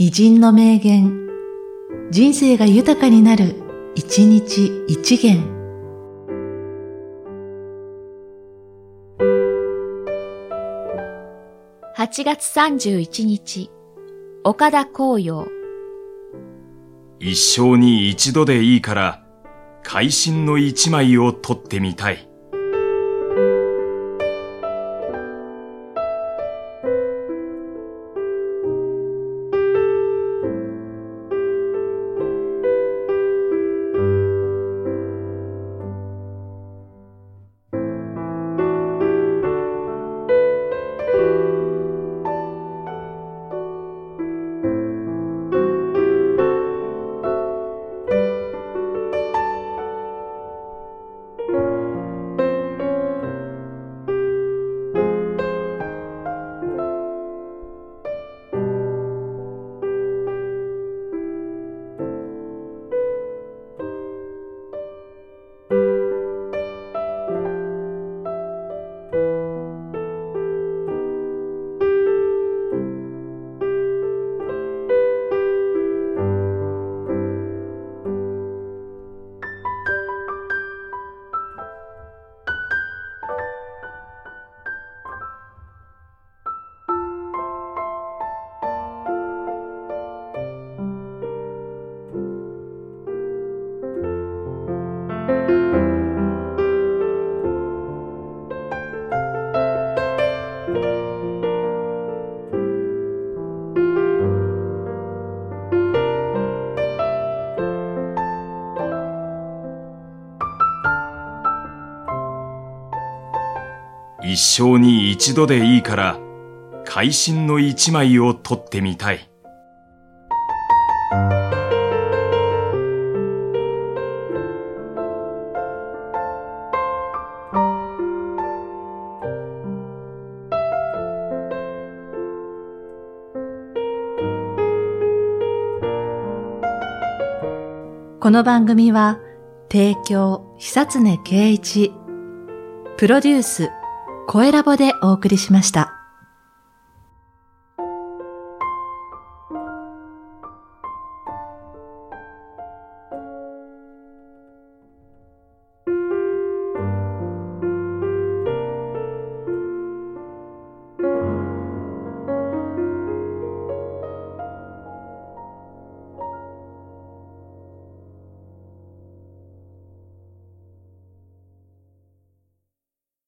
偉人の名言、人生が豊かになる、一日一元。8月31日、岡田紅葉。一生に一度でいいから、会心の一枚を撮ってみたい。一生に一度でいいから、会心の一枚を撮ってみたい。この番組は、提供、久常圭一、プロデュース、声ラボでお送りしました。